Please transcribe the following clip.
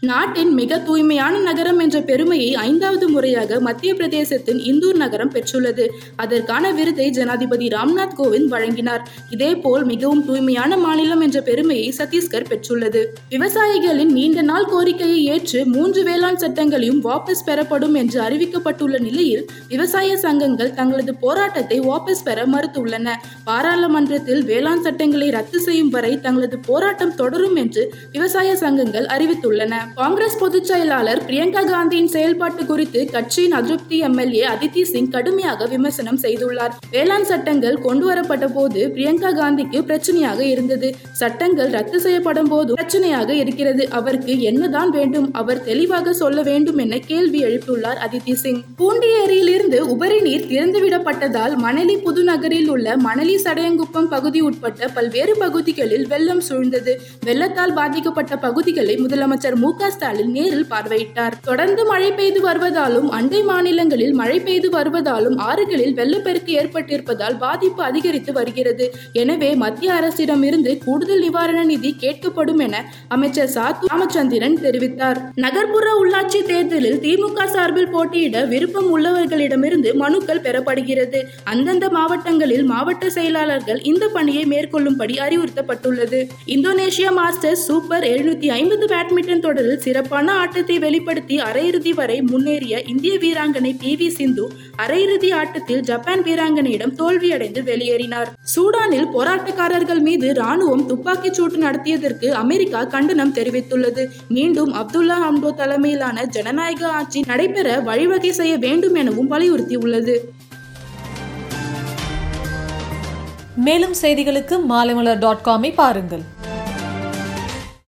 நாட்டின் மிக தூய்மையான நகரம் என்ற பெருமையை ஐந்தாவது முறையாக மத்திய பிரதேசத்தின் இந்தூர் நகரம் பெற்றுள்ளது. அதற்கான விருதை ஜனாதிபதி ராம்நாத் கோவிந்த் வழங்கினார். இதேபோல் மிகவும் தூய்மையான மாநிலம் என்ற பெருமையை சத்தீஸ்கர் பெற்றுள்ளது. விவசாயிகளின் நீண்ட நாள் கோரிக்கையை ஏற்று மூன்று வேளாண் சட்டங்களையும் வாபஸ் பெறப்படும் என்று அறிவிக்கப்பட்டுள்ள நிலையில் விவசாய சங்கங்கள் தங்களது போராட்டத்தை வாபஸ் பெற மறுத்துள்ளன. பாராளுமன்றத்தில் வேளாண் சட்டங்களை ரத்து செய்யும் வரை தங்களது போராட்டம் தொடரும் என்று விவசாய சங்கங்கள் அறிவித்துள்ளன. காங்கிரஸ் பொதுச் செயலாளர் பிரியங்கா காந்தியின் செயல்பாட்டு குறித்து கட்சியின் அதிருப்தி எம்எல்ஏ அதித்தி சிங் கடுமையாக விமர்சனம் செய்துள்ளார். வேளாண் சட்டங்கள் கொண்டுவரப்பட்ட போது பிரியங்கா காந்திக்கு பிரச்சனையாக இருந்தது. சட்டங்கள் ரத்து செய்யப்படும் போது பிரச்சனையாக இருக்கிறது. அவருக்கு என்னதான் வேண்டும்? அவர் தெளிவாக சொல்ல வேண்டும் என கேள்வி எழுப்பியுள்ளார் அதித்தி சிங். பூண்டி ஏரியிலிருந்து உபரி நீர் திறந்துவிடப்பட்டதால் மணலி புதுநகரில் உள்ள மணலி சடையங்குப்பம் பகுதி உட்பட்ட பல்வேறு பகுதிகளில் வெள்ளம் சூழ்ந்தது. வெள்ளத்தால் பாதிக்கப்பட்ட பகுதிகளை முதலமைச்சர் மு. க ஸ்டாலின் நேரில் பார்வையிட்டார். தொடர்ந்து மழை பெய்து வருவதாலும் அண்டை மாநிலங்களில் மழை பெய்து வருவதாலும் ஆறுகளில் வெள்ளப்பெருக்கு ஏற்பட்டிருப்பதால் பாதிப்பு அதிகரித்து வருகிறது. எனவே மத்திய அரசிடம் இருந்து கூடுதல் நிவாரண நிதி கேட்கப்படும் என அமைச்சர் சா ராமச்சந்திரன் தெரிவித்தார். நகர்ப்புற உள்ளாட்சி தேர்தலில் திமுக சார்பில் போட்டியிட விருப்பம் உள்ளவர்களிடமிருந்து மனுக்கள் பெறப்படுகிறது. அந்தந்த மாவட்டங்களில் மாவட்ட செயலாளர்கள் இந்த பணியை மேற்கொள்ளும்படி அறிவுறுத்தப்பட்டுள்ளது. இந்தோனேஷியா மாஸ்டர்ஸ் சூப்பர் எழுநூத்தி ஐம்பது பேட்மிண்டன் தொடரில் சிறப்பான ஆட்டத்தை வெளிப்படுத்தி அரையிறுதி வரை முன்னேறிய இந்திய வீராங்கனை பி வி சிந்து அரையிறுதி ஆட்டத்தில் ஜப்பான் வீராங்கனையிடம் தோல்வியடைந்து வெளியேறினார். சூடானில் போராட்டக்காரர்கள் மீது ராணுவம் துப்பாக்கிச் சூட்டு நடத்தியதற்கு அமெரிக்கா கண்டனம் தெரிவித்துள்ளது. மீண்டும் அப்துல்லா ஹம்டோ தலைமையிலான ஜனநாயக ஆட்சி நடைபெற வழிவகை செய்ய வேண்டும் எனவும் வலியுறுத்தியுள்ளது. மேலும் செய்திகளுக்கு மாலைமலர் டாட் காமை பாருங்கள்.